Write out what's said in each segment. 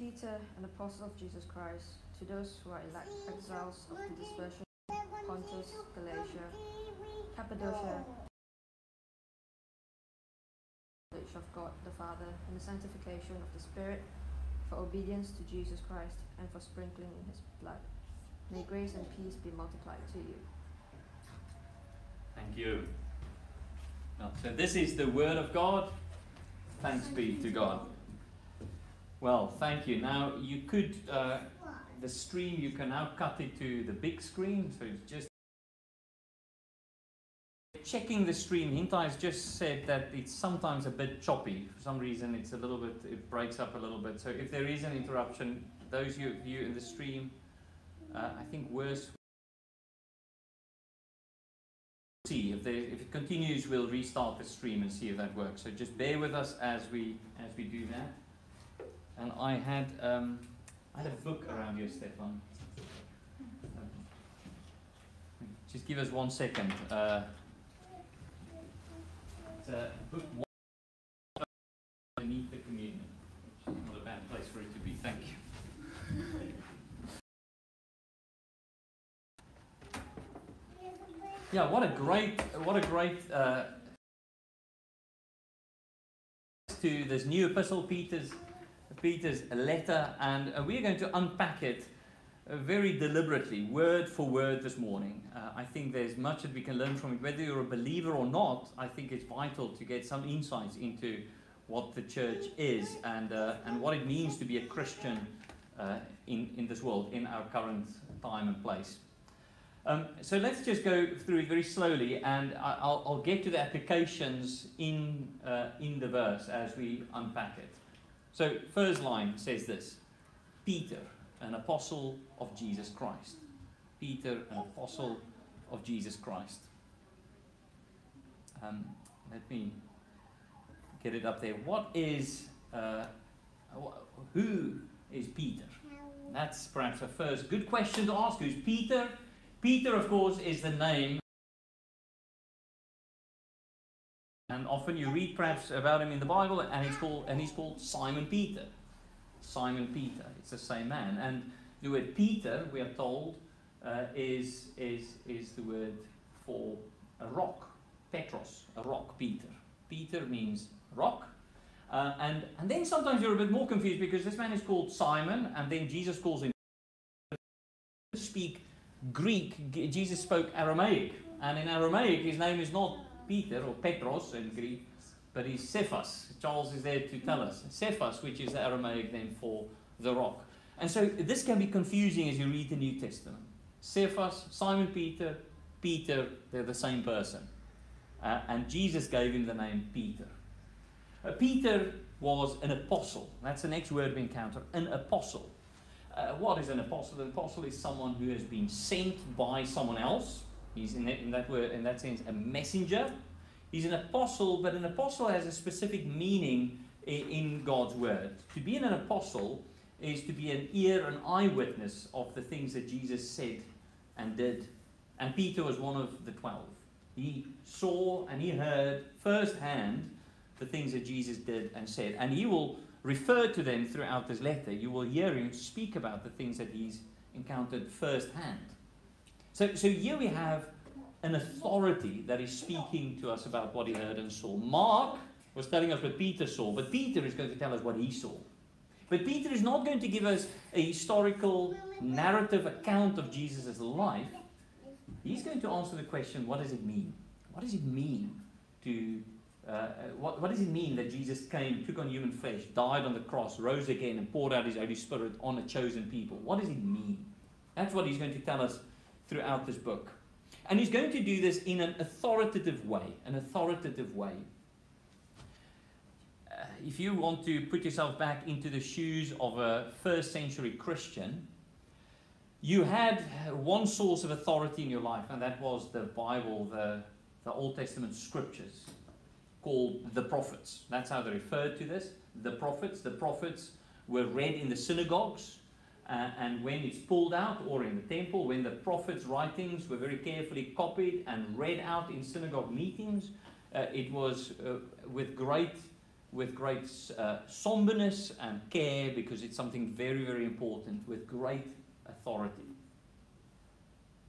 Peter, an apostle of Jesus Christ, to those who are elect exiles of the dispersion, Pontus, Galatia, Cappadocia, knowledge of God the Father, and the sanctification of the Spirit, for obedience to Jesus Christ, and for sprinkling in his blood. May grace and peace be multiplied to you. Thank you. So this is the Word of God. Thanks be to God. Well, thank you. Now you could uh, the stream you can now cut it to the big screen, so it's just checking the stream. Hintai has just said that it's sometimes a bit choppy. For some reason, it's a little bit it breaks up a little bit. So if there is an interruption, those of you in the stream, uh, I think worse. See if, there, if it continues, we'll restart the stream and see if that works. So just bear with us as we as we do that and I had um, I had a book around here, Stefan. Just give us one second. Uh, it's a book underneath the communion, which is not a bad place for it to be. Thank you. Yeah, what a great, what a great uh, to this new epistle, Peter's Peter's letter, and uh, we're going to unpack it uh, very deliberately, word for word, this morning. Uh, I think there's much that we can learn from it. Whether you're a believer or not, I think it's vital to get some insights into what the church is and, uh, and what it means to be a Christian uh, in, in this world, in our current time and place. Um, so let's just go through it very slowly, and I'll, I'll get to the applications in, uh, in the verse as we unpack it. So, first line says this Peter, an apostle of Jesus Christ. Peter, an apostle of Jesus Christ. Um, let me get it up there. What is, uh, who is Peter? That's perhaps a first good question to ask. Who's Peter? Peter, of course, is the name And often you read perhaps about him in the Bible, and he's called and he's called Simon Peter. Simon Peter. It's the same man. And the word Peter, we are told, uh, is is is the word for a rock. Petros, a rock. Peter. Peter means rock. Uh, and and then sometimes you're a bit more confused because this man is called Simon, and then Jesus calls him. Speak Greek. Jesus spoke Aramaic, and in Aramaic his name is not Peter, or Petros in Greek, but he's Cephas. Charles is there to tell us. Cephas, which is the Aramaic name for the rock. And so this can be confusing as you read the New Testament. Cephas, Simon Peter, Peter, they're the same person. Uh, and Jesus gave him the name Peter. Uh, Peter was an apostle. That's the next word we encounter an apostle. Uh, what is an apostle? An apostle is someone who has been sent by someone else He's in that, in that word, in that sense, a messenger. He's an apostle, but an apostle has a specific meaning in, God's word. To be an apostle is to be an ear, an eyewitness of the things that Jesus said and did. And Peter was one of the twelve. He saw and he heard firsthand the things that Jesus did and said. And he will refer to them throughout this letter. You will hear him speak about the things that he's encountered firsthand. So, so here we have an authority that is speaking to us about what he heard and saw. Mark was telling us what Peter saw, but Peter is going to tell us what he saw. But Peter is not going to give us a historical narrative account of Jesus' life. He's going to answer the question what does it mean? What does it mean to. Uh, what, what does it mean that Jesus came, took on human flesh, died on the cross, rose again, and poured out his Holy Spirit on a chosen people? What does it mean? That's what he's going to tell us throughout this book. And he's going to do this in an authoritative way. An authoritative way. Uh, if you want to put yourself back into the shoes of a first century Christian, you had one source of authority in your life, and that was the Bible, the, the Old Testament scriptures, called the prophets. That's how they referred to this. The prophets. The prophets were read in the synagogues uh, and when it's pulled out, or in the temple, when the prophet's writings were very carefully copied and read out in synagogue meetings, uh, it was uh, with great with great uh, somberness and care because it's something very, very important with great authority.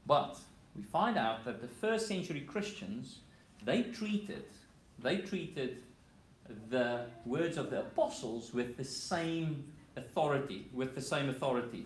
But we find out that the first century Christians, they treated, they treated the words of the apostles with the same authority, with the same authority.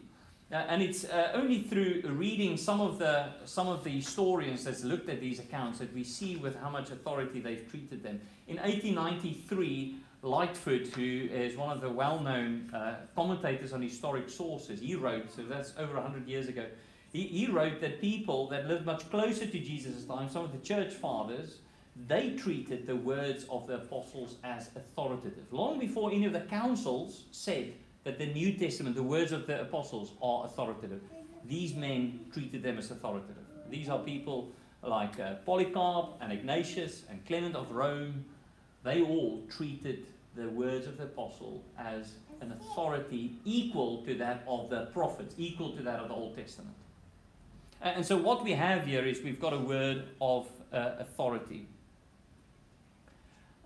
Uh, and it's uh, only through reading some of the some of the historians that's looked at these accounts that we see with how much authority they've treated them. In 1893, Lightfoot, who is one of the well-known uh, commentators on historic sources, he wrote. So that's over 100 years ago. He, he wrote that people that lived much closer to Jesus' time, some of the church fathers, they treated the words of the apostles as authoritative. Long before any of the councils said that the New Testament, the words of the apostles, are authoritative. These men treated them as authoritative. These are people like uh, Polycarp and Ignatius and Clement of Rome. They all treated the words of the apostle as an authority equal to that of the prophets, equal to that of the Old Testament. And so, what we have here is we've got a word of uh, authority.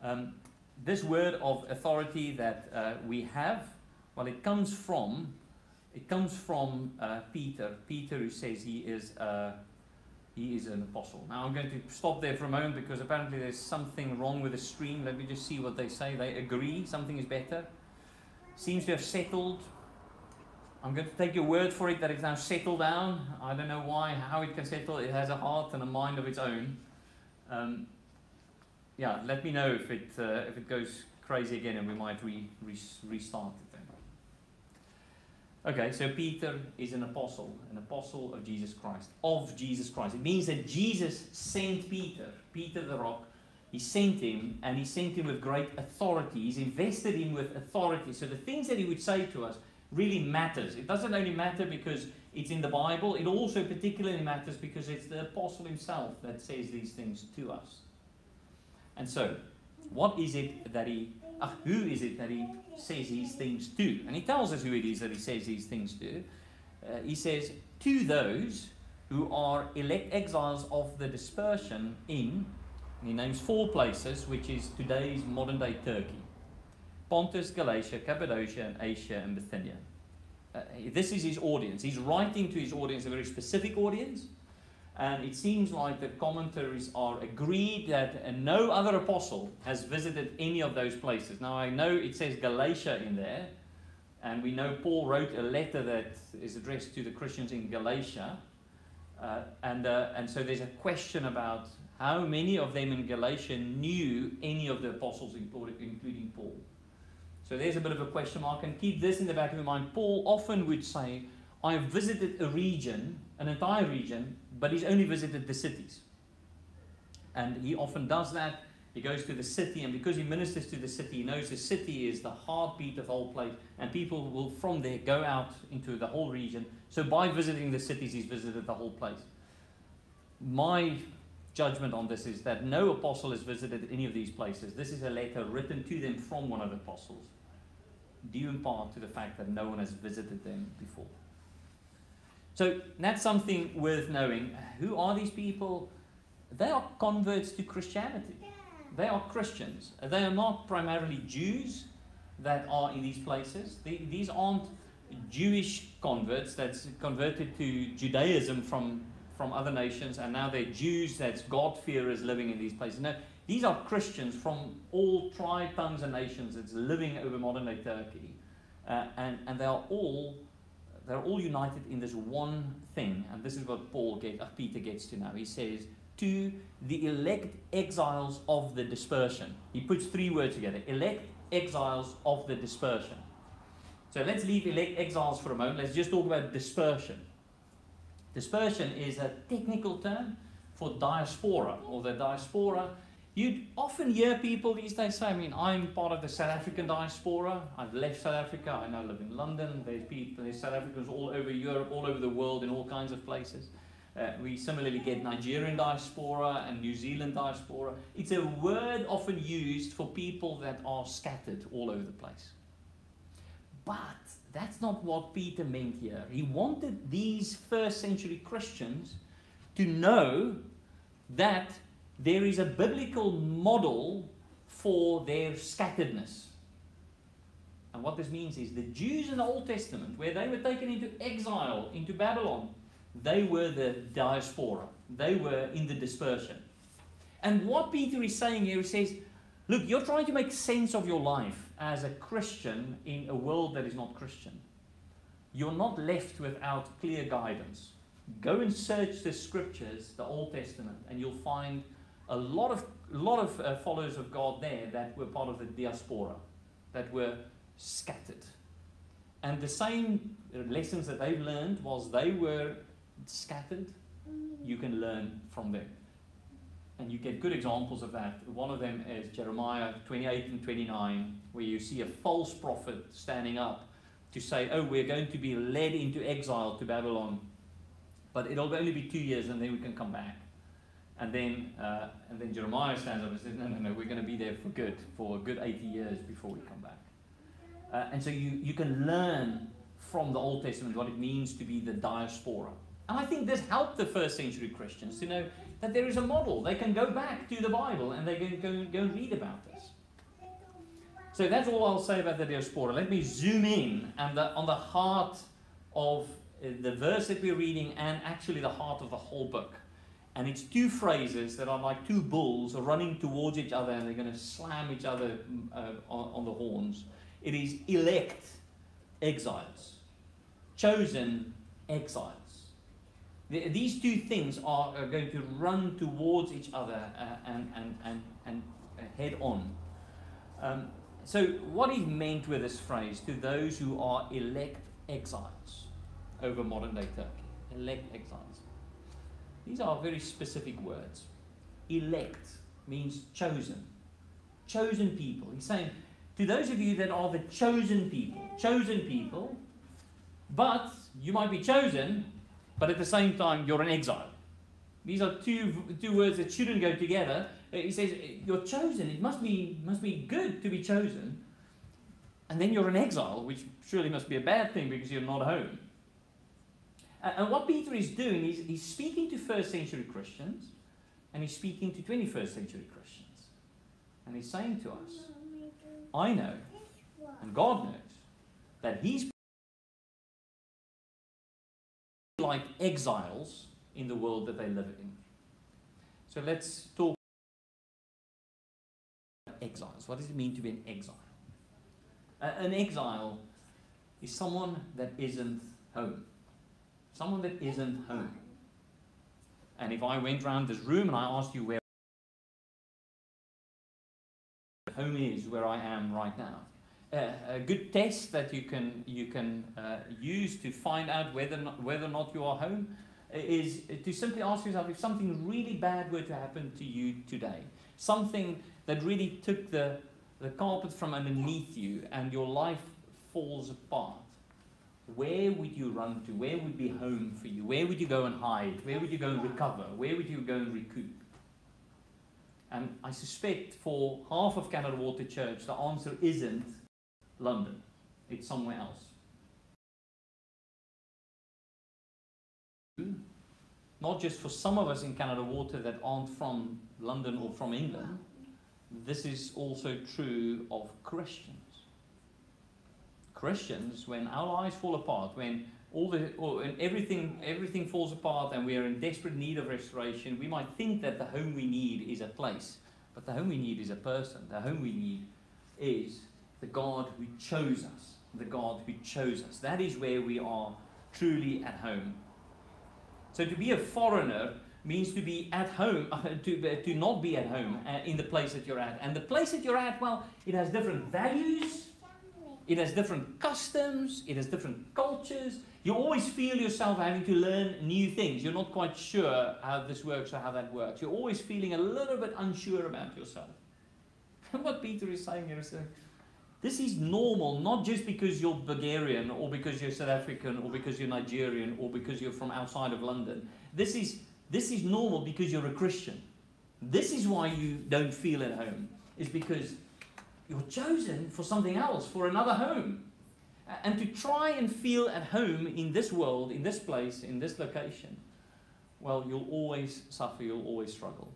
Um, this word of authority that uh, we have well, it comes from it comes from uh, Peter. Peter who says he is uh, he is an apostle. Now I'm going to stop there for a moment because apparently there's something wrong with the stream. Let me just see what they say. They agree something is better. Seems to have settled. I'm going to take your word for it that it's now settled down. I don't know why, how it can settle. It has a heart and a mind of its own. Um, yeah, let me know if it uh, if it goes crazy again and we might re, re, restart it. Okay, so Peter is an apostle, an apostle of Jesus Christ, of Jesus Christ. It means that Jesus sent Peter, Peter the rock, he sent him, and he sent him with great authority. He's invested him with authority. So the things that he would say to us really matters. It doesn't only matter because it's in the Bible, it also particularly matters because it's the apostle himself that says these things to us. And so, what is it that he uh, who is it that he says these things to? And he tells us who it is that he says these things to. Uh, he says, To those who are elect exiles of the dispersion in, he names four places, which is today's modern day Turkey Pontus, Galatia, Cappadocia, and Asia and Bithynia. Uh, this is his audience. He's writing to his audience, a very specific audience. And it seems like the commentaries are agreed that uh, no other apostle has visited any of those places. Now, I know it says Galatia in there, and we know Paul wrote a letter that is addressed to the Christians in Galatia. Uh, and, uh, and so there's a question about how many of them in Galatia knew any of the apostles, including Paul. So there's a bit of a question mark. And keep this in the back of your mind. Paul often would say, I have visited a region, an entire region, but he's only visited the cities. And he often does that. He goes to the city, and because he ministers to the city, he knows the city is the heartbeat of the whole place, and people will from there go out into the whole region. So by visiting the cities, he's visited the whole place. My judgment on this is that no apostle has visited any of these places. This is a letter written to them from one of the apostles, due in part to the fact that no one has visited them before. So that's something worth knowing. Who are these people? They are converts to Christianity. They are Christians. They are not primarily Jews that are in these places. these aren't Jewish converts that's converted to Judaism from, from other nations, and now they're Jews that's God-fearers living in these places. No, these are Christians from all tribes, tongues, and nations that's living over modern-day Turkey. Uh, and, and they are all they're all united in this one thing, and this is what Paul get, uh, Peter gets to now. He says, to the elect exiles of the dispersion. He puts three words together elect exiles of the dispersion. So let's leave elect exiles for a moment. Let's just talk about dispersion. Dispersion is a technical term for diaspora, or the diaspora You'd often hear people these days say, I mean, I'm part of the South African diaspora. I've left South Africa. I now live in London. There's people, there's South Africans all over Europe, all over the world, in all kinds of places. Uh, we similarly get Nigerian diaspora and New Zealand diaspora. It's a word often used for people that are scattered all over the place. But that's not what Peter meant here. He wanted these first century Christians to know that there is a biblical model for their scatteredness. And what this means is the Jews in the Old Testament, where they were taken into exile into Babylon, they were the diaspora. They were in the dispersion. And what Peter is saying here, he says, look, you're trying to make sense of your life as a Christian in a world that is not Christian. You're not left without clear guidance. Go and search the scriptures, the Old Testament, and you'll find a lot of, lot of uh, followers of God there that were part of the diaspora, that were scattered. And the same lessons that they've learned was they were scattered, you can learn from them. And you get good examples of that. One of them is Jeremiah 28 and 29, where you see a false prophet standing up to say, Oh, we're going to be led into exile to Babylon, but it'll only be two years and then we can come back. And then, uh, and then Jeremiah stands up and says, No, no, no, we're going to be there for good, for a good 80 years before we come back. Uh, and so you, you can learn from the Old Testament what it means to be the diaspora. And I think this helped the first century Christians to know that there is a model. They can go back to the Bible and they can go, go read about this. So that's all I'll say about the diaspora. Let me zoom in and the, on the heart of uh, the verse that we're reading and actually the heart of the whole book. And it's two phrases that are like two bulls running towards each other and they're going to slam each other mm, uh, on, on the horns. It is elect exiles, chosen exiles. The, these two things are, are, going to run towards each other uh, and, and, and, and head on. Um, so, what is meant with this phrase to those who are elect exiles over modern day Turkey? Elect exiles. These are very specific words. Elect means chosen, chosen people. He's saying, to those of you that are the chosen people, chosen people, but you might be chosen, but at the same time you're an exile. These are two, two words that shouldn't go together. Uh, he says, You're chosen. It must be, must be good to be chosen. And then you're an exile, which surely must be a bad thing because you're not home. And what Peter is doing is he's speaking to first century Christians and he's speaking to 21st century Christians. And he's saying to us, I know, and God knows, that He's like exiles in the world that they live in. So let's talk exiles. What does it mean to be an exile? Uh, an exile is someone that isn't home. Someone that isn't home. And if I went around this room and I asked you where home is where I am right now. Uh, a good test that you can you can uh, use to find out whether not, whether or not you are home is to simply ask yourself if something really bad were to happen to you today, something that really took the the carpet from underneath you and your life falls apart. Where would you run to? Where would be home for you? Where would you go and hide? Where would you go and recover? Where would you go and recoup? And I suspect for half of Canada Water Church, the answer isn't London, it's somewhere else. Not just for some of us in Canada Water that aren't from London or from England, this is also true of Christians. Christians, when our lives fall apart, when all the or, and everything everything falls apart and we are in desperate need of restoration, we might think that the home we need is a place, but the home we need is a person. The home we need is the God who chose us. The God who chose us. That is where we are truly at home. So to be a foreigner means to be at home, to, to not be at home uh, in the place that you're at. And the place that you're at, well, it has different values, it has different customs, it has different cultures. You always feel yourself having to learn new things. You're not quite sure how this works or how that works. You're always feeling a little bit unsure about yourself. And what Peter is saying here is saying, this is normal, not just because you're Bulgarian or because you're South African or because you're Nigerian or because you're from outside of London. This is, this is normal because you're a Christian. This is why you don't feel at home, is because you're chosen for something else, for another home. And to try and feel at home in this world, in this place, in this location, well, you'll always suffer, you'll always struggle.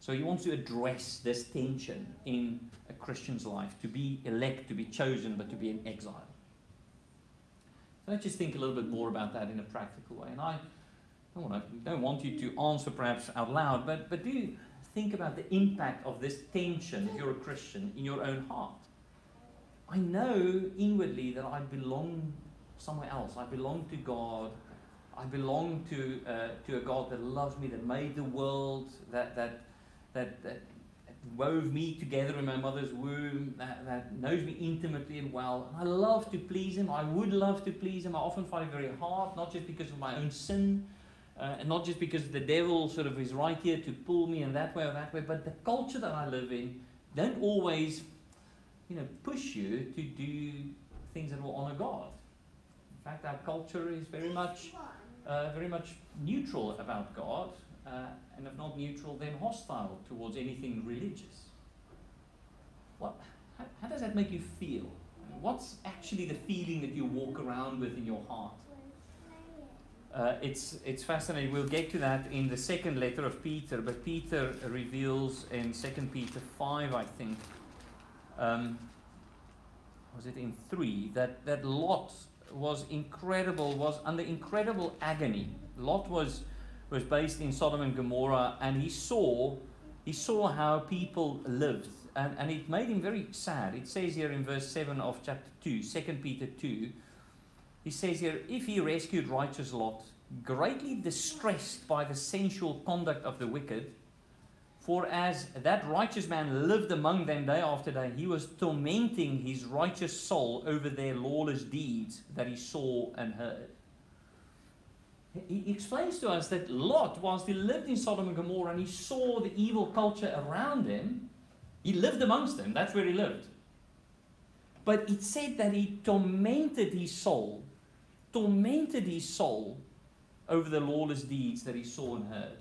So he wants to address this tension in a Christian's life to be elect, to be chosen, but to be in exile. So let's just think a little bit more about that in a practical way. And I don't want, to, don't want you to answer perhaps out loud, but, but do think about the impact of this tension, if you're a Christian, in your own heart. I know inwardly that I belong somewhere else. I belong to God. I belong to, uh, to a God that loves me, that made the world, that, that, that, that wove me together in my mother's womb, that, that knows me intimately and well. I love to please Him. I would love to please Him. I often find it very hard, not just because of my own sin, uh, and not just because the devil sort of is right here to pull me in that way or that way, but the culture that I live in don't always, you know, push you to do things that will honor God. In fact, our culture is very much, uh, very much neutral about God, uh, and if not neutral, then hostile towards anything religious. What, how, how does that make you feel? What's actually the feeling that you walk around with in your heart? Uh, it's, it's fascinating. We'll get to that in the second letter of Peter, but Peter reveals in 2 Peter 5, I think, um, was it in 3, that, that Lot was incredible, was under incredible agony. Lot was, was based in Sodom and Gomorrah, and he saw, he saw how people lived, and, and it made him very sad. It says here in verse 7 of chapter 2, 2 Peter 2, he says here, if he rescued righteous Lot, greatly distressed by the sensual conduct of the wicked, for as that righteous man lived among them day after day, he was tormenting his righteous soul over their lawless deeds that he saw and heard. He explains to us that Lot, whilst he lived in Sodom and Gomorrah and he saw the evil culture around him, he lived amongst them. That's where he lived. But it said that he tormented his soul, tormented his soul over the lawless deeds that he saw and heard.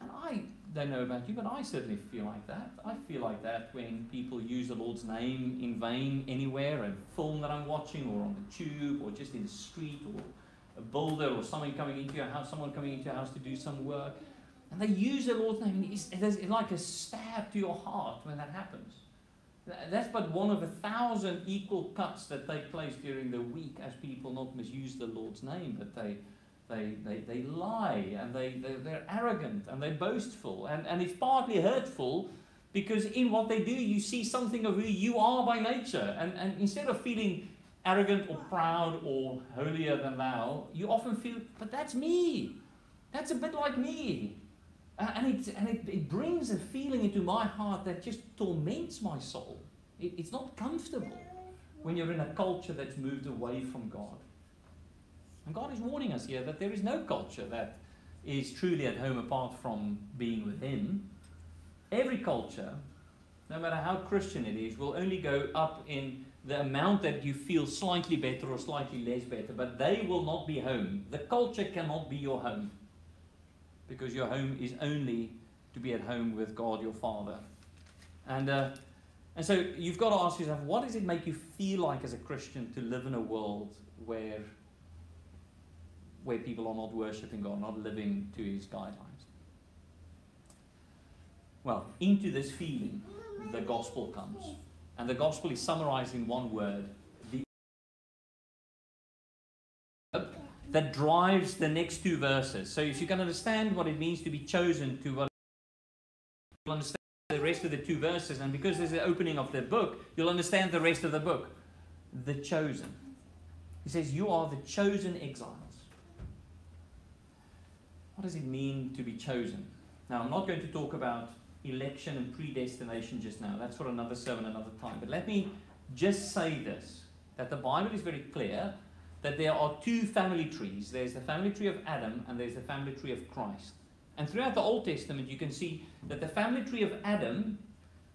And I don't know about you, but I certainly feel like that. I feel like that when people use the Lord's name in vain anywhere, a film that I'm watching, or on the tube, or just in the street, or a builder, or someone coming into your house, someone coming into your house to do some work. And they use the Lord's name. It's, it's like a stab to your heart when that happens. That's but one of a thousand equal cuts that take place during the week as people not misuse the Lord's name, but they they, they, they lie and they, they, they're arrogant and they're boastful. And, and it's partly hurtful because in what they do, you see something of who you are by nature. And, and instead of feeling arrogant or proud or holier than thou, you often feel, but that's me. That's a bit like me. Uh, and it, and it, it brings a feeling into my heart that just torments my soul. It, it's not comfortable when you're in a culture that's moved away from God. And God is warning us here that there is no culture that is truly at home apart from being with Him. Every culture, no matter how Christian it is, will only go up in the amount that you feel slightly better or slightly less better, but they will not be home. The culture cannot be your home because your home is only to be at home with God your Father. And, uh, and so you've got to ask yourself what does it make you feel like as a Christian to live in a world where where people are not worshipping God, not living to His guidelines. Well, into this feeling, the gospel comes. And the gospel is summarized in one word that drives the next two verses. So if you can understand what it means to be chosen to what you'll understand the rest of the two verses, and because there's the opening of the book, you'll understand the rest of the book. The chosen. He says, You are the chosen exiles. What does it mean to be chosen? Now, I'm not going to talk about election and predestination just now. That's for another sermon, another time. But let me just say this that the Bible is very clear that there are two family trees there's the family tree of Adam, and there's the family tree of Christ. And throughout the Old Testament, you can see that the family tree of Adam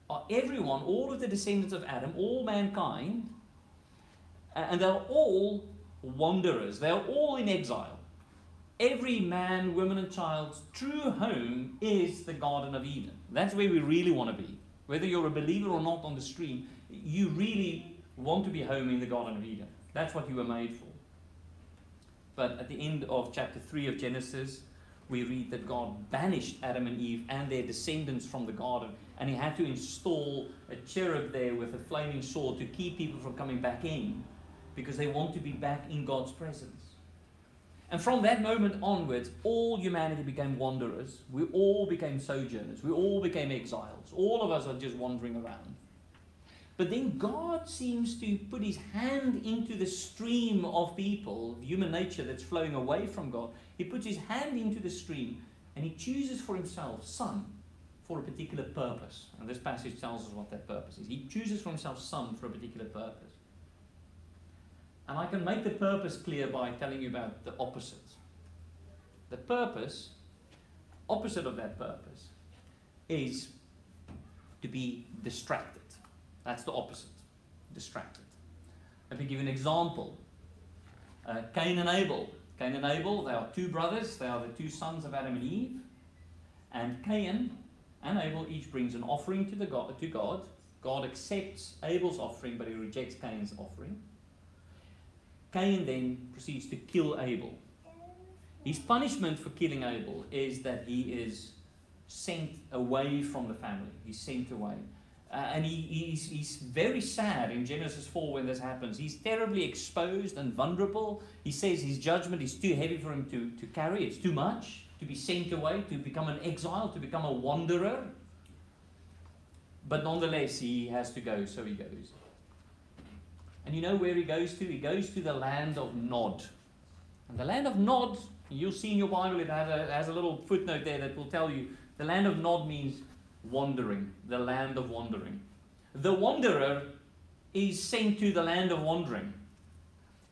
are everyone, all of the descendants of Adam, all mankind, and they're all wanderers. They're all in exile every man, woman, and child's true home is the Garden of Eden. That's where we really want to be. Whether you're a believer or not on the stream, you really want to be home in the Garden of Eden. That's what you were made for. But at the end of chapter 3 of Genesis, we read that God banished Adam and Eve and their descendants from the garden, and He had to install a cherub there with a flaming sword to keep people from coming back in because they want to be back in God's presence. And from that moment onwards, all humanity became wanderers. We all became sojourners. We all became exiles. All of us are just wandering around. But then God seems to put his hand into the stream of people, human nature that's flowing away from God. He puts his hand into the stream and he chooses for himself some for a particular purpose. And this passage tells us what that purpose is. He chooses for himself some for a particular purpose. And I can make the purpose clear by telling you about the opposite. The purpose, opposite of that purpose, is to be distracted. That's the opposite. Distracted. Let me give you an example. Uh, Cain and Abel. Cain and Abel, they are two brothers. They are the two sons of Adam and Eve. And Cain and Abel each brings an offering to, the God, to God. God accepts Abel's offering, but he rejects Cain's offering. Cain then proceeds to kill Abel. His punishment for killing Abel is that he is sent away from the family. He's sent away. Uh, and he, he's, he's very sad in Genesis 4 when this happens. He's terribly exposed and vulnerable. He says his judgment is too heavy for him to, to carry, it's too much to be sent away, to become an exile, to become a wanderer. But nonetheless, he has to go, so he goes. And you know where he goes to? He goes to the land of Nod. And the land of Nod, you'll see in your Bible, it has a, has a little footnote there that will tell you the land of Nod means wandering, the land of wandering. The wanderer is sent to the land of wandering.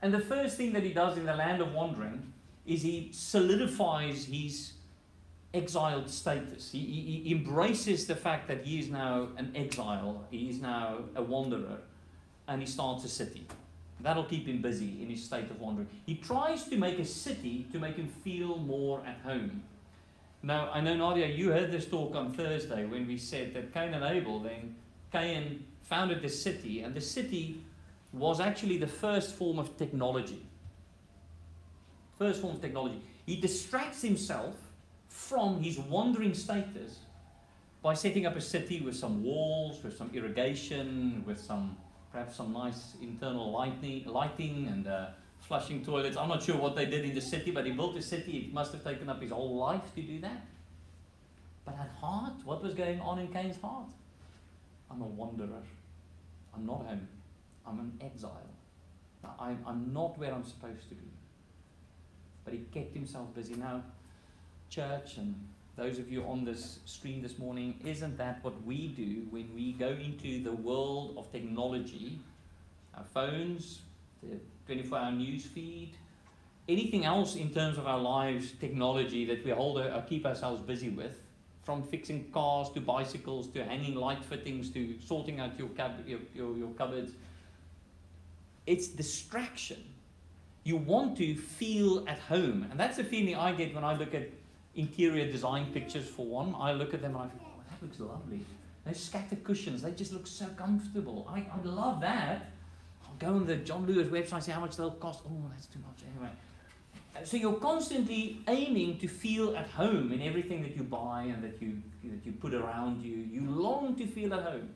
And the first thing that he does in the land of wandering is he solidifies his exiled status. He, he, he, embraces the fact that he is now an exile, he is now a wanderer, and he starts a city. That'll keep him busy in his state of wandering. He tries to make a city to make him feel more at home. Now, I know, Nadia, you heard this talk on Thursday when we said that Cain and Abel, then Cain founded the city, and the city was actually the first form of technology. First form of technology. He distracts himself from his wandering status by setting up a city with some walls, with some irrigation, with some perhaps some nice internal lighting, lighting and uh, flushing toilets. I'm not sure what they did in the city, but he built a city. It must have taken up his whole life to do that. But at heart, what was going on in Cain's heart? I'm a wanderer. I'm not home. I'm an exile. I'm, I'm not where I'm supposed to be. But he kept himself busy. Now, church and those of you on this stream this morning, isn't that what we do when we go into the world of technology? Our phones, the 24 hour news feed, anything else in terms of our lives, technology that we hold or keep ourselves busy with, from fixing cars to bicycles to hanging light fittings to sorting out your, cab- your, your, your cupboards. It's distraction. You want to feel at home. And that's the feeling I get when I look at interior design pictures for one. I look at them and I think, oh, that looks lovely. Those scatter cushions, they just look so comfortable. I, I love that go on the John Lewis website, see how much they'll cost. Oh, that's too much. Anyway. Uh, so you're constantly aiming to feel at home in everything that you buy and that you, that you put around you. You long to feel at home.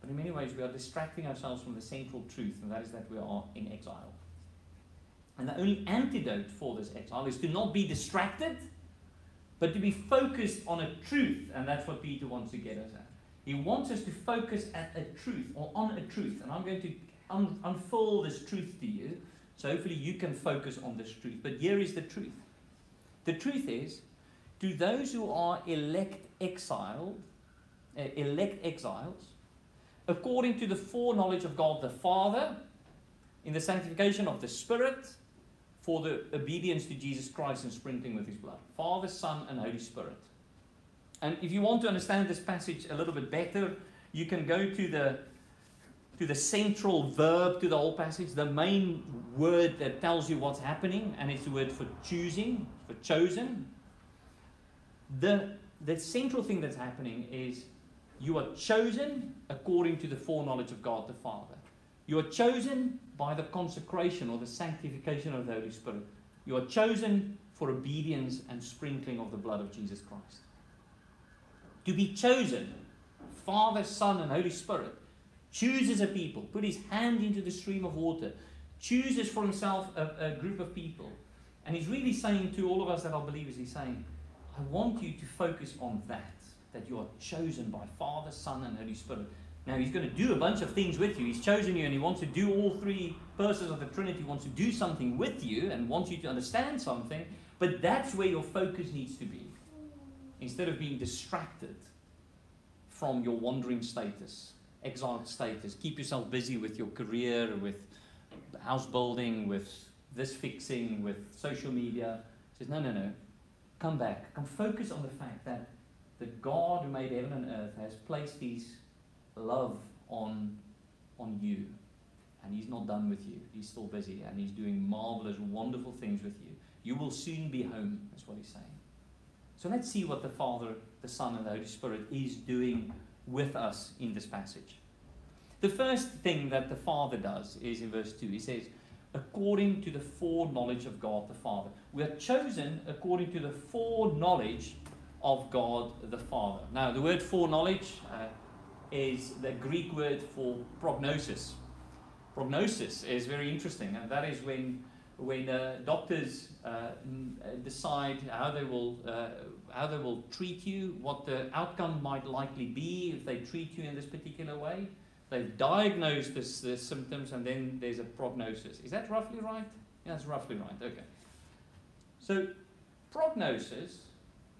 But in many ways, we are distracting ourselves from the central truth, and that is that we are in exile. And the only antidote for this exile is to not be distracted, but to be focused on a truth, and that's what Peter wants to get us at. He wants us to focus at a truth or on a truth. And I'm going to un- unfold this truth to you. So hopefully you can focus on this truth. But here is the truth. The truth is, to those who are elect exiled, uh, elect exiles, according to the foreknowledge of God the Father, in the sanctification of the Spirit, for the obedience to Jesus Christ and sprinkling with his blood. Father, Son, and Holy Spirit. And if you want to understand this passage a little bit better, you can go to the to the central verb to the whole passage, the main word that tells you what's happening, and it's the word for choosing, for chosen. The, the central thing that's happening is you are chosen according to the foreknowledge of God the Father. You are chosen by the consecration or the sanctification of the Holy Spirit. You are chosen for obedience and sprinkling of the blood of Jesus Christ. To be chosen, Father, Son, and Holy Spirit, chooses a people, put his hand into the stream of water, chooses for himself a, a group of people. And he's really saying to all of us that are believers, he's saying, I want you to focus on that, that you are chosen by Father, Son, and Holy Spirit. Now, he's going to do a bunch of things with you. He's chosen you and he wants to do all three persons of the Trinity. Wants to do something with you and wants you to understand something. But that's where your focus needs to be. Instead of being distracted from your wandering status, exiled status. Keep yourself busy with your career, with house building, with this fixing, with social media. He says, no, no, no. Come back. Come focus on the fact that the God who made heaven and earth has placed his love on, on you. And he's not done with you. He's still busy and he's doing marvelous, wonderful things with you. You will soon be home, that's what he's saying. So let's see what the Father, the Son, and the Holy Spirit is doing with us in this passage. The first thing that the Father does is in verse 2. He says, according to the foreknowledge of God the Father. We are chosen according to the foreknowledge of God the Father. Now, the word foreknowledge uh, is the Greek word for prognosis. Prognosis is very interesting, and that is when when uh, doctors uh, uh, decide how they will how they will treat you, what the outcome might likely be if they treat you in this particular way. They've diagnosed the symptoms, and then there's a prognosis. Is that roughly right? Yeah, that's roughly right. Okay. So, prognosis,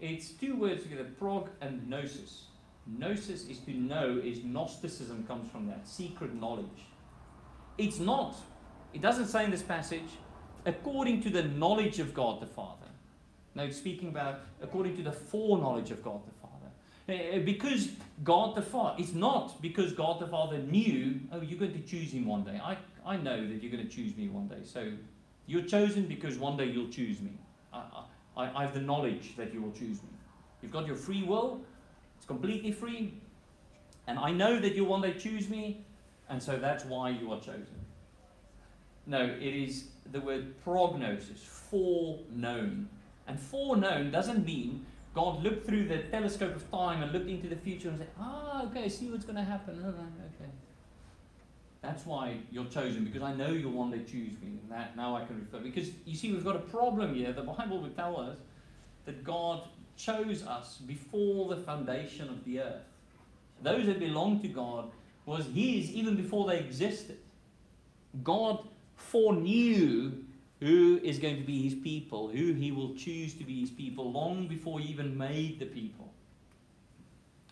it's two words together: prog and gnosis. Gnosis is to know. Is Gnosticism comes from that secret knowledge. It's not. It doesn't say in this passage according to the knowledge of God the Father. Now it's speaking about according to the foreknowledge of God the Father. Uh, because God the Father, it's not because God the Father knew, oh, you're going to choose him one day. I, I know that you're going to choose me one day. So you're chosen because one day you'll choose me. I, I, I have the knowledge that you will choose me. You've got your free will, it's completely free. And I know that you'll one day choose me, and so that's why you are chosen. No, it is the word prognosis, foreknown. And foreknown doesn't mean God looked through the telescope of time and looked into the future and said, ah, okay, see what's going to happen. Okay. That's why you're chosen, because I know you'll one day choose me. And that now I can refer. Because you see, we've got a problem here. The Bible would tell us that God chose us before the foundation of the earth. Those that belong to God was His even before they existed. God foreknew who is going to be his people, who he will choose to be his people long before he even made the people.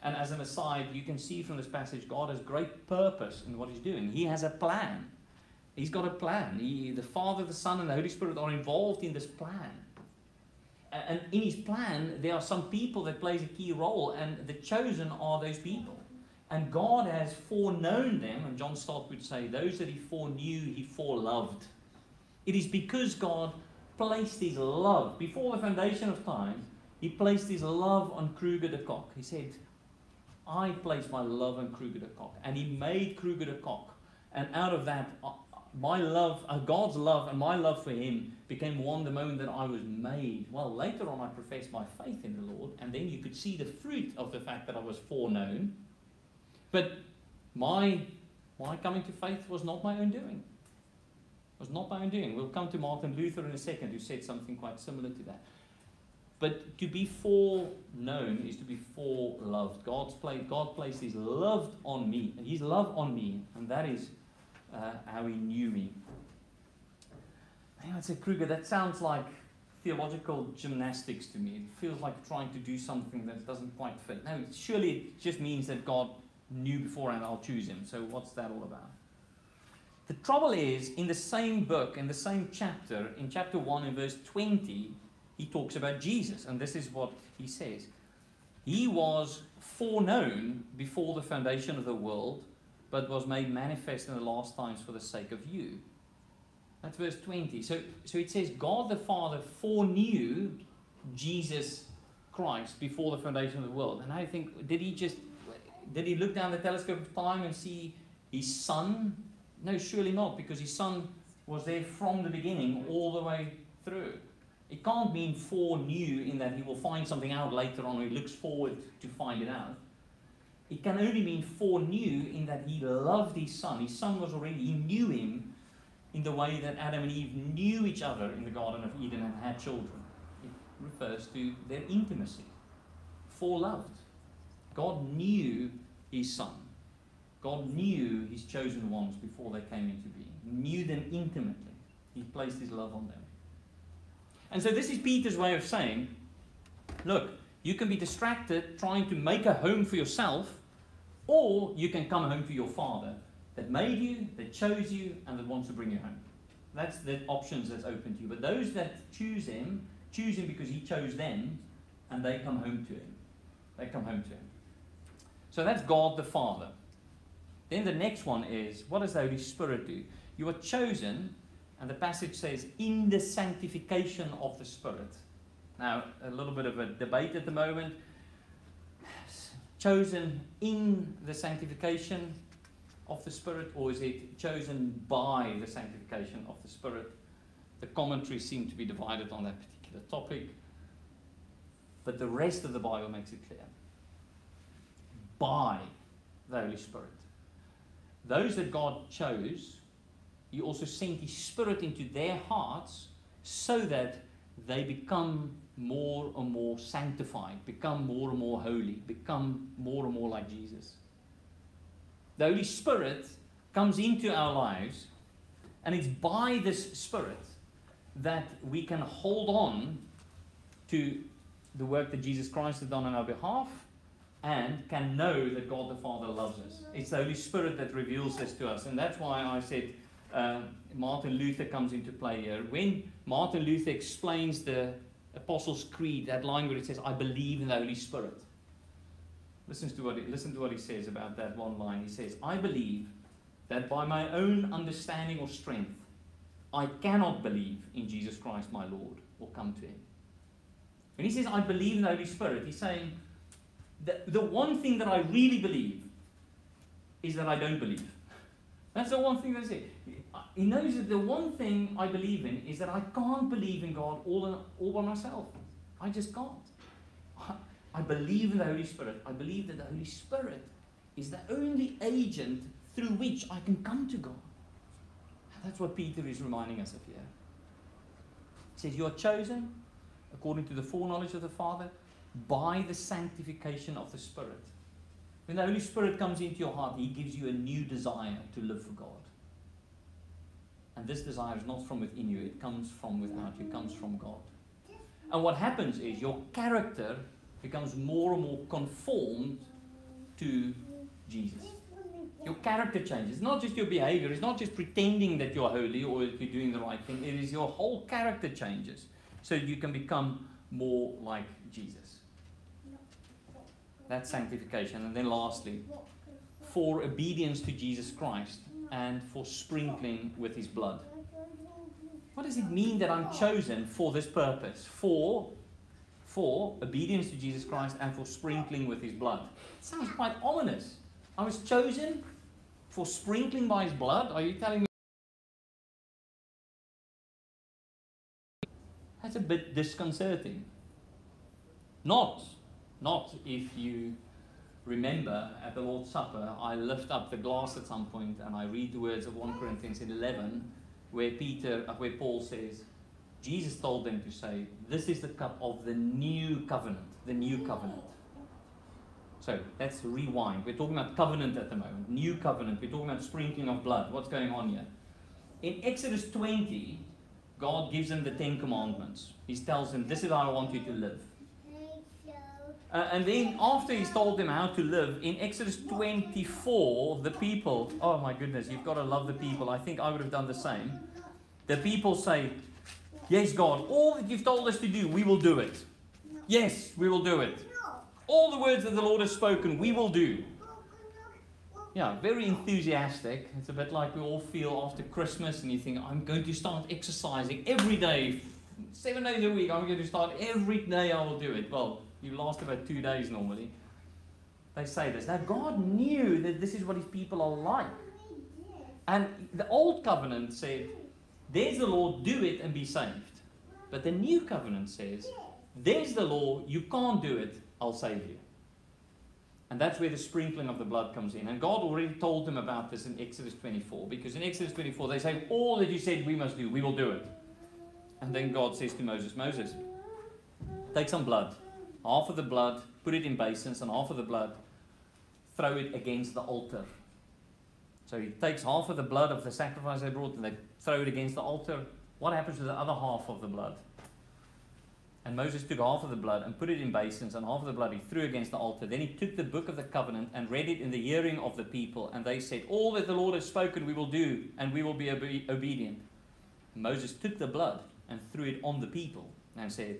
And as an aside, you can see from this passage, God has great purpose in what he's doing. He has a plan. He's got a plan. He, the Father, the Son, and the Holy Spirit are involved in this plan. And in his plan, there are some people that plays a key role, and the chosen are those people. And God has foreknown them, and John Stott would say, those that he foreknew, he foreloved. It is because God placed his love, before the foundation of time, he placed his love on Kruger de Kock. He said, I placed my love on Kruger de Kock. And he made Kruger de Kock. And out of that, uh, my love, uh, God's love and my love for him became one the moment that I was made. Well, later on, I professed my faith in the Lord, and then you could see the fruit of the fact that I was foreknown. But my, my coming to faith was not my own doing. It was not my own doing. We'll come to Martin Luther in a second, who said something quite similar to that. But to be foreknown is to be foreloved. God's play, God placed His love on me, and His love on me, and that is uh, how He knew me. I said, Kruger, that sounds like theological gymnastics to me. It feels like trying to do something that doesn't quite fit. No, surely it just means that God knew beforehand I'll choose him. So what's that all about? The trouble is, in the same book, in the same chapter, in chapter 1 in verse 20, he talks about Jesus. And this is what he says He was foreknown before the foundation of the world, but was made manifest in the last times for the sake of you. That's verse 20. So, so it says, God the Father foreknew Jesus Christ before the foundation of the world. And I think, did he just did he look down the telescope of time and see his son? No, surely not, because his son was there from the beginning all the way through. It can't mean foreknew in that he will find something out later on or he looks forward to find it out. It can only mean foreknew in that he loved his son. His son was already, he knew him in the way that Adam and Eve knew each other in the Garden of Eden and had children. It refers to their intimacy, foreloved. God knew his son. God knew his chosen ones before they came into being, he knew them intimately. He placed his love on them. And so, this is Peter's way of saying look, you can be distracted trying to make a home for yourself, or you can come home to your Father that made you, that chose you, and that wants to bring you home. That's the options that's open to you. But those that choose Him, choose Him because He chose them, and they come home to Him. They come home to Him. So that's God the Father. Then the next one is what does the Holy Spirit do? You are chosen, and the passage says, in the sanctification of the Spirit. Now, a little bit of a debate at the moment. Chosen in the sanctification of the Spirit, or is it chosen by the sanctification of the Spirit? The commentaries seem to be divided on that particular topic, but the rest of the Bible makes it clear. By the Holy Spirit. Those that God chose, He also sent His Spirit into their hearts so that they become more and more sanctified, become more and more holy, become more and more like Jesus. The Holy Spirit comes into our lives, and it's by this Spirit that we can hold on to the work that Jesus Christ has done on our behalf and can know that God the Father loves us. It's the Holy Spirit that reveals this to us, and that's why I said uh, Martin Luther comes into play here. When Martin Luther explains the Apostles' Creed, that line where it says, I believe in the Holy Spirit. Listen to, what he, listen to what he says about that one line. He says, I believe that by my own understanding or strength, I cannot believe in Jesus Christ my Lord or come to him. When he says, I believe in the Holy Spirit, he's saying, the, the one thing that I really believe is that I don't believe. That's the one thing that I say. He knows that the one thing I believe in is that I can't believe in God all, all by myself. I just can't. I believe in the Holy Spirit. I believe that the Holy Spirit is the only agent through which I can come to God. That's what Peter is reminding us of here. He says, You are chosen according to the foreknowledge of the Father by the sanctification of the Spirit. When the Holy Spirit comes into your heart, He gives you a new desire to live for God. And this desire is not from within you, it comes from without you, it comes from God. And what happens is your character becomes more and more conformed to Jesus. Your character changes. It's not just your behavior, it's not just pretending that you're holy or that you're doing the right thing, it is your whole character changes so you can become more like Jesus. That's sanctification. And then lastly, for obedience to Jesus Christ and for sprinkling with his blood. What does it mean that I'm chosen for this purpose? For for obedience to Jesus Christ and for sprinkling with his blood. It sounds quite ominous. I was chosen for sprinkling by his blood? Are you telling me That's a bit disconcerting. Not not if you remember at the Lord's Supper, I lift up the glass at some point and I read the words of 1 Corinthians 11, where Peter, uh, where Paul says, Jesus told them to say, This is the cup of the new covenant, the new covenant. So let's rewind. We're talking about covenant at the moment, new covenant. We're talking about sprinkling of blood. What's going on here? In Exodus 20, God gives them the Ten Commandments. He tells them, This is how I want you to live. Uh, and then after he's told them how to live, in Exodus 24, the people, oh my goodness, you've got to love the people. I think I would have done the same. The people say, Yes, God, all that you've told us to do, we will do it. Yes, we will do it. All the words that the Lord has spoken, we will do. Yeah, very enthusiastic. It's a bit like we all feel after Christmas, and you think, I'm going to start exercising every day, seven days a week. I'm going to start every day, I will do it. Well, you last about two days normally. They say this. Now, God knew that this is what his people are like. And the old covenant said, There's the law, do it and be saved. But the new covenant says, there's the law, you can't do it, I'll save you. And that's where the sprinkling of the blood comes in. And God already told them about this in Exodus 24, because in Exodus 24 they say, All that you said we must do, we will do it. And then God says to Moses, Moses, take some blood, half of the blood, put it in basins, and half of the blood, throw it against the altar. So he takes half of the blood of the sacrifice they brought and they throw it against the altar. What happens to the other half of the blood? And Moses took half of the blood and put it in basins, and half of the blood he threw against the altar. Then he took the book of the covenant and read it in the hearing of the people. And they said, All that the Lord has spoken we will do, and we will be obe- obedient. Moses took the blood and threw it on the people and said,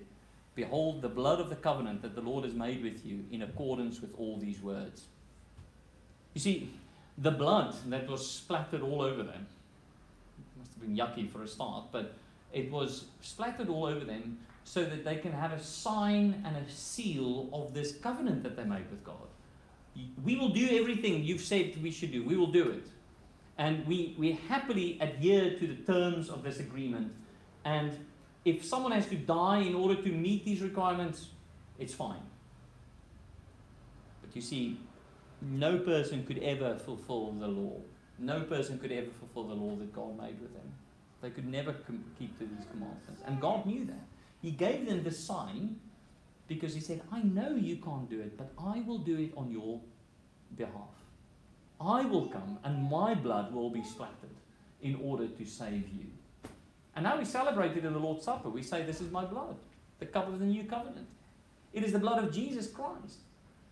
Behold, the blood of the covenant that the Lord has made with you in accordance with all these words. You see, the blood that was splattered all over them must have been yucky for a start, but it was splattered all over them so that they can have a sign and a seal of this covenant that they made with God. We will do everything you've said we should do, we will do it. And we, we happily adhere to the terms of this agreement. And if someone has to die in order to meet these requirements, it's fine. But you see, no person could ever fulfill the law. No person could ever fulfill the law that God made with them. They could never keep to these commandments. And God knew that. He gave them the sign because He said, I know you can't do it, but I will do it on your behalf. I will come and my blood will be splattered in order to save you. And now we celebrate it in the Lord's Supper. We say, This is my blood, the cup of the new covenant. It is the blood of Jesus Christ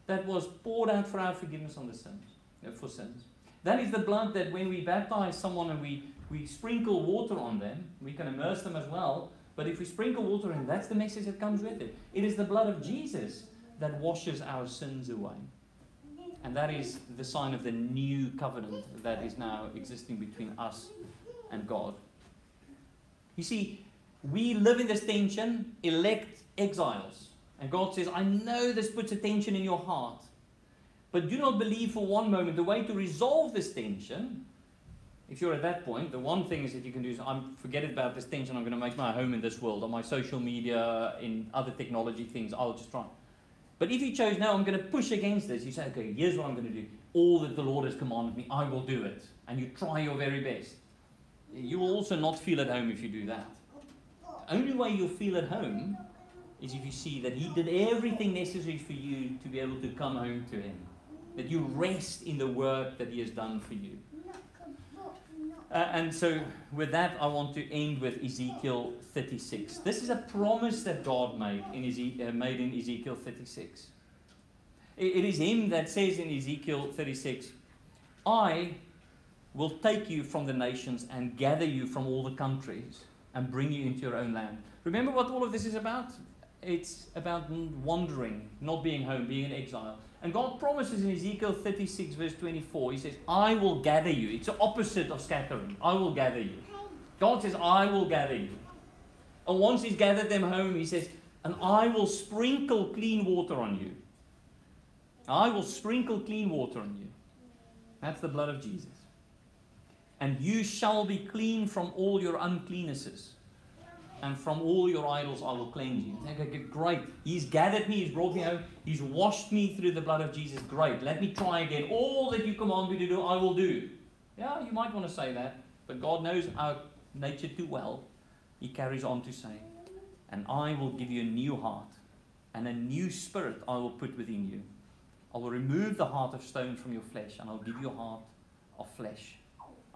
that was poured out for our forgiveness on the sins, uh, for sins. That is the blood that when we baptize someone and we, we sprinkle water on them, we can immerse them as well. But if we sprinkle water in, that's the message that comes with it. It is the blood of Jesus that washes our sins away. And that is the sign of the new covenant that is now existing between us and God. You see, we live in this tension, elect exiles. And God says, I know this puts a tension in your heart. But do not believe for one moment the way to resolve this tension. If you're at that point, the one thing is that you can do is I'm forget about this tension, I'm going to make my home in this world, on my social media, in other technology things, I'll just try. But if you chose, no, I'm going to push against this, you say, okay, here's what I'm going to do. All that the Lord has commanded me, I will do it. And you try your very best. You will also not feel at home if you do that. The only way you'll feel at home is if you see that He did everything necessary for you to be able to come home to Him. That you rest in the work that He has done for you. Uh, and so, with that, I want to end with Ezekiel 36. This is a promise that God made in, Eze- uh, made in Ezekiel 36. It, it is Him that says in Ezekiel 36, I will take you from the nations and gather you from all the countries and bring you into your own land. Remember what all of this is about? It's about wandering, not being home, being in exile. And God promises in Ezekiel 36, verse 24, He says, I will gather you. It's the opposite of scattering. I will gather you. God says, I will gather you. And once He's gathered them home, He says, and I will sprinkle clean water on you. I will sprinkle clean water on you. That's the blood of Jesus. And you shall be clean from all your uncleannesses and from all your idols I will cleanse you. Okay, great. He's gathered me, he's brought me home, he's washed me through the blood of Jesus. Great. Let me try again. All that you command me to do, I will do. Yeah, you might want to say that, but God knows our nature too well. He carries on to say, And I will give you a new heart, and a new spirit I will put within you. I will remove the heart of stone from your flesh, and I'll give you a heart of flesh.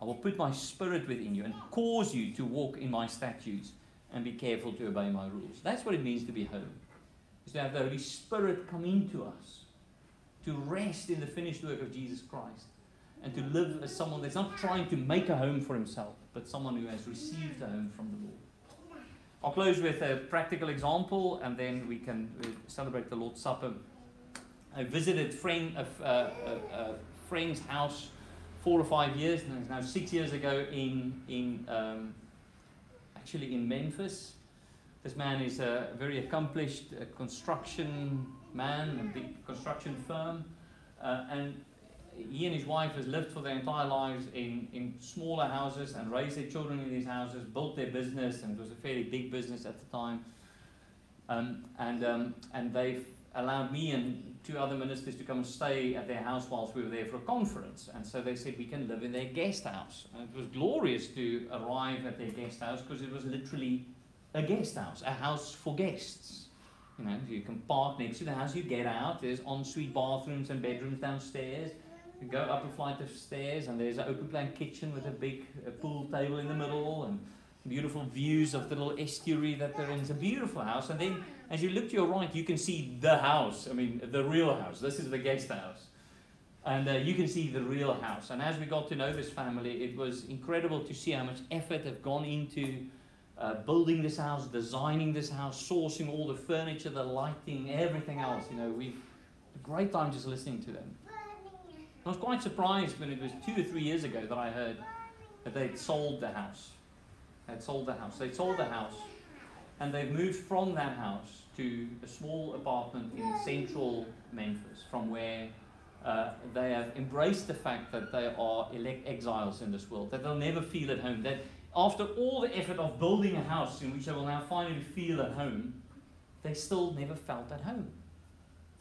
I will put my spirit within you and cause you to walk in my statutes and be careful to obey my rules. That's what it means to be home. Is to have the Holy Spirit come into us, to rest in the finished work of Jesus Christ, and to live as someone that's not trying to make a home for himself, but someone who has received a home from the Lord. I'll close with a practical example, and then we can uh, celebrate the Lord's Supper. I visited friend, a, a, a friend's house four or five years, now six years ago in in um, actually in Memphis. This man is a very accomplished uh, construction man, a big construction firm, uh, and he and his wife has lived for their entire lives in, in smaller houses and raised their children in these houses, built their business, and it was a fairly big business at the time. Um, and, um, and they've allowed me and two other ministers to come and stay at their house whilst we were there for a conference. And so they said we can live in their guest house. And it was glorious to arrive at their guest house because it was literally a guest house, a house for guests. You know, you can park next to the house, you get out, there's ensuite bathrooms and bedrooms downstairs. You go up a flight of stairs, and there's an open plan kitchen with a big uh, pool table in the middle, and beautiful views of the little estuary that they're in. It's a beautiful house. And then, as you look to your right, you can see the house. I mean, the real house. This is the guest house. And uh, you can see the real house. And as we got to know this family, it was incredible to see how much effort have gone into uh, building this house, designing this house, sourcing all the furniture, the lighting, everything else. You know, we've a great time just listening to them. I was quite surprised when it was two or three years ago that I heard that they'd sold the house. They'd sold the house. They'd sold the house, and they've moved from that house to a small apartment in central Memphis, from where uh, they have embraced the fact that they are elect exiles in this world, that they'll never feel at home, that after all the effort of building a house in which they will now finally feel at home, they still never felt at home.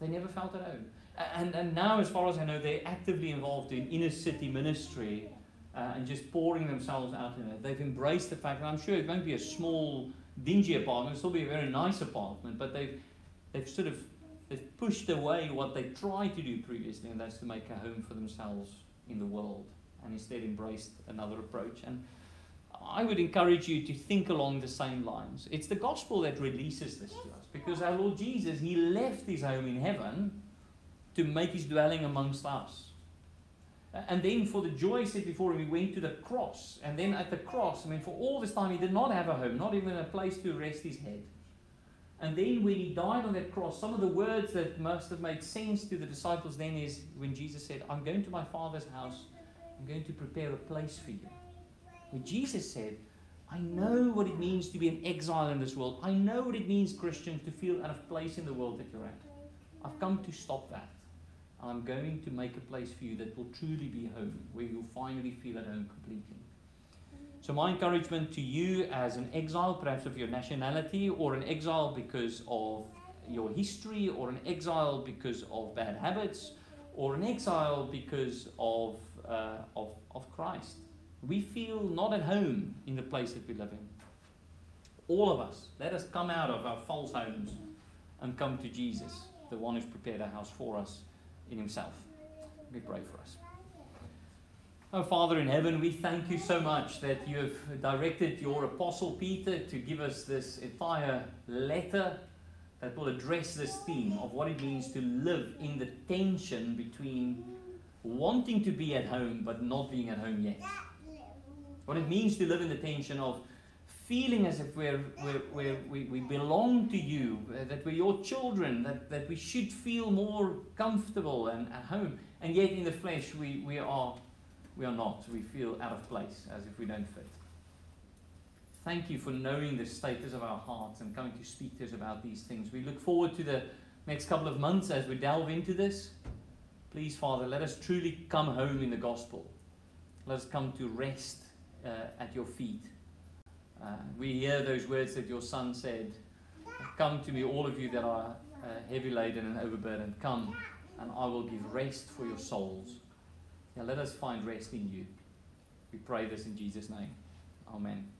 They never felt at home. And, and now, as far as I know, they're actively involved in inner city ministry uh, and just pouring themselves out in it. They've embraced the fact, and I'm sure it won't be a small, dingy apartment, it'll still be a very nice apartment, but they've, they've sort of they've pushed away what they tried to do previously, and that's to make a home for themselves in the world, and instead embraced another approach. And I would encourage you to think along the same lines. It's the gospel that releases this to us because our Lord Jesus, He left His home in heaven to make His dwelling amongst us. And then, for the joy set before him, he went to the cross. And then at the cross, I mean, for all this time, he did not have a home, not even a place to rest his head. And then, when he died on that cross, some of the words that must have made sense to the disciples then is when Jesus said, I'm going to my Father's house, I'm going to prepare a place for you. When Jesus said, I know what it means to be an exile in this world. I know what it means, Christians, to feel out of place in the world that you're at. I've come to stop that. I'm going to make a place for you that will truly be home, where you'll finally feel at home completely. So, my encouragement to you as an exile, perhaps of your nationality, or an exile because of your history, or an exile because of bad habits, or an exile because of, uh, of, of Christ. We feel not at home in the place that we live in. All of us, let us come out of our false homes and come to Jesus, the one who's prepared a house for us in Himself. Let me pray for us. Oh, Father in heaven, we thank you so much that you have directed your Apostle Peter to give us this entire letter that will address this theme of what it means to live in the tension between wanting to be at home but not being at home yet. What it means to live in the tension of feeling as if we're, we're, we're, we, we belong to you, uh, that we're your children, that, that we should feel more comfortable and at home. And yet in the flesh, we, we, are, we are not. We feel out of place, as if we don't fit. Thank you for knowing the status of our hearts and coming to speak to us about these things. We look forward to the next couple of months as we delve into this. Please, Father, let us truly come home in the gospel. Let us come to rest uh, at your feet. Uh, we hear those words that your son said Come to me, all of you that are uh, heavy laden and overburdened. Come, and I will give rest for your souls. Now let us find rest in you. We pray this in Jesus' name. Amen.